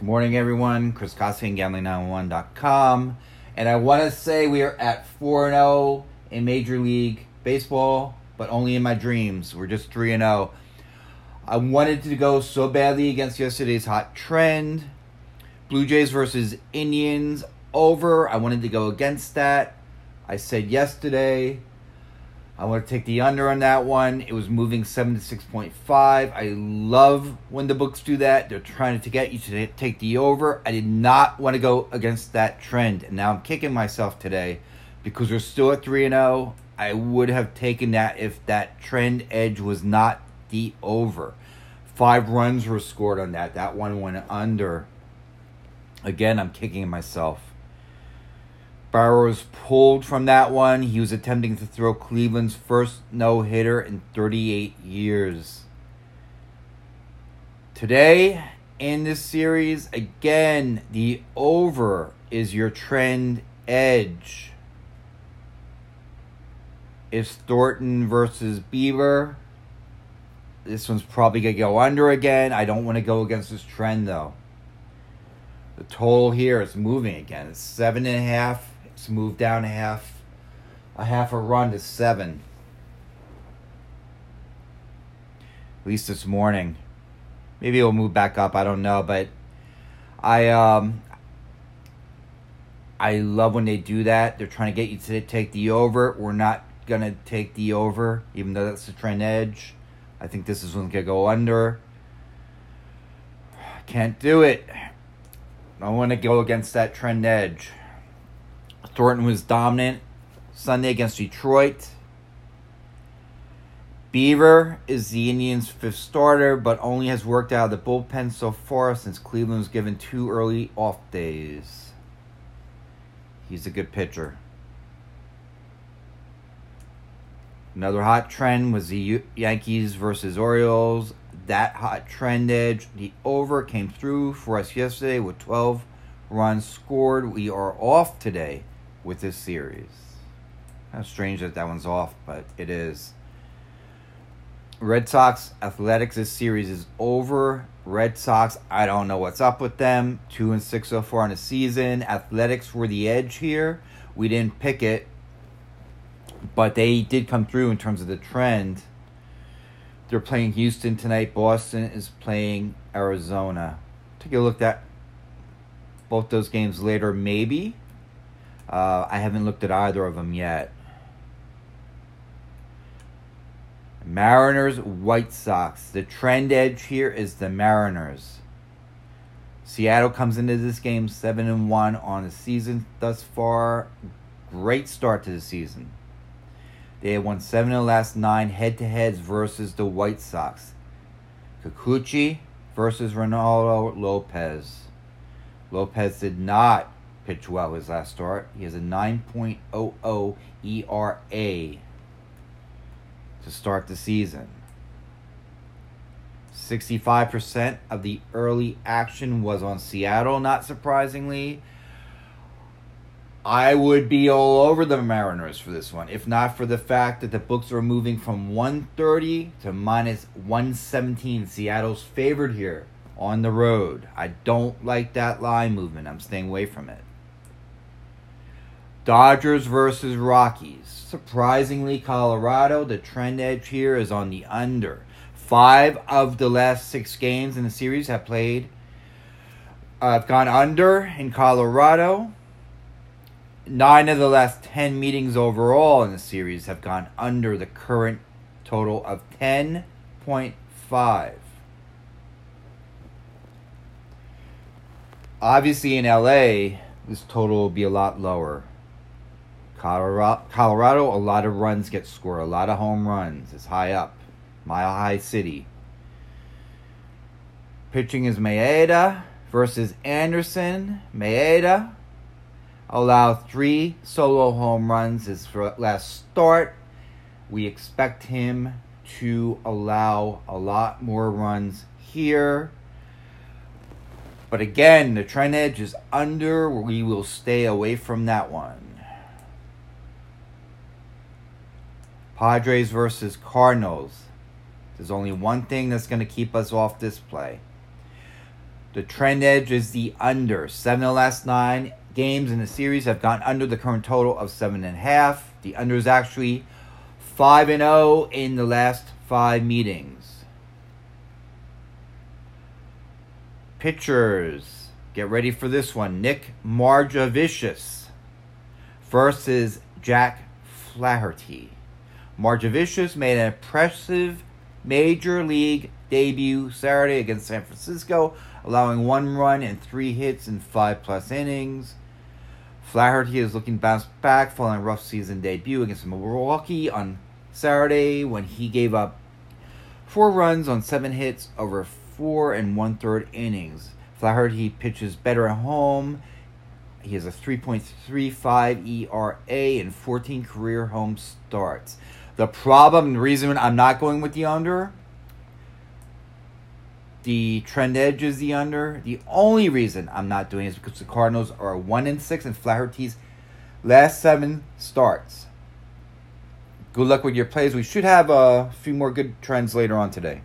Good morning, everyone. Chris Costigan, Gambling911.com. And I want to say we are at 4 0 in Major League Baseball, but only in my dreams. We're just 3 0. I wanted to go so badly against yesterday's hot trend. Blue Jays versus Indians over. I wanted to go against that. I said yesterday I want to take the under on that one. It was moving 7 to 6.5. I love when the books do that. They're trying to get you to take the over. I did not want to go against that trend. And now I'm kicking myself today because we're still at 3 and 0. I would have taken that if that trend edge was not the over. Five runs were scored on that. That one went under. Again, I'm kicking myself. Bauer's pulled from that one. He was attempting to throw Cleveland's first no hitter in 38 years. Today, in this series, again, the over is your trend edge. It's Thornton versus Bieber. This one's probably going to go under again. I don't want to go against this trend, though. The total here is moving again. It's seven and a half it's moved down a half, a half a run to seven. At least this morning. Maybe it'll move back up. I don't know, but I um I love when they do that. They're trying to get you to take the over. We're not gonna take the over, even though that's the trend edge. I think this is one's gonna go under. Can't do it. I want to go against that trend edge. Thornton was dominant Sunday against Detroit. Bieber is the Indians' fifth starter, but only has worked out of the bullpen so far since Cleveland was given two early off days. He's a good pitcher. Another hot trend was the Yankees versus Orioles. That hot trend edge, the over came through for us yesterday with 12 runs scored. We are off today with this series. Kind of strange that that one's off, but it is. Red Sox Athletics. This series is over. Red Sox. I don't know what's up with them. Two and six so far in the season. Athletics were the edge here. We didn't pick it, but they did come through in terms of the trend. They're playing Houston tonight. Boston is playing Arizona. Take a look at both those games later, maybe. Uh, I haven't looked at either of them yet. Mariners, White Sox. The trend edge here is the Mariners. Seattle comes into this game 7 and 1 on the season thus far. Great start to the season. They have won 7 of the last 9 head to heads versus the White Sox. Kikuchi versus Reynaldo Lopez. Lopez did not pitched well his last start. He has a 9.00 ERA to start the season. 65% of the early action was on Seattle, not surprisingly. I would be all over the Mariners for this one, if not for the fact that the books are moving from 130 to minus 117. Seattle's favored here on the road. I don't like that line movement. I'm staying away from it. Dodgers versus Rockies. Surprisingly, Colorado, the trend edge here is on the under. Five of the last six games in the series have played, uh, have gone under in Colorado. Nine of the last 10 meetings overall in the series have gone under the current total of 10.5. Obviously, in LA, this total will be a lot lower. Colorado, Colorado, a lot of runs get scored, a lot of home runs. It's high up, Mile High City. Pitching is Maeda versus Anderson. Maeda allowed three solo home runs his last start. We expect him to allow a lot more runs here. But again, the trend edge is under. We will stay away from that one. Padres versus Cardinals. There's only one thing that's going to keep us off this play. The trend edge is the under. Seven of the last nine games in the series have gone under the current total of seven and a half. The under is actually five and zero in the last five meetings. Pitchers, get ready for this one. Nick Margevicius versus Jack Flaherty. Margevicius made an impressive major league debut Saturday against San Francisco, allowing one run and three hits in five plus innings. Flaherty is looking to bounce back following a rough season debut against Milwaukee on Saturday when he gave up four runs on seven hits over four and one third innings. Flaherty pitches better at home. He has a 3.35 ERA and 14 career home starts. The problem, the reason I'm not going with the under, the trend edge is the under. The only reason I'm not doing it is because the Cardinals are one in six and Flaherty's last seven starts. Good luck with your plays. We should have a few more good trends later on today.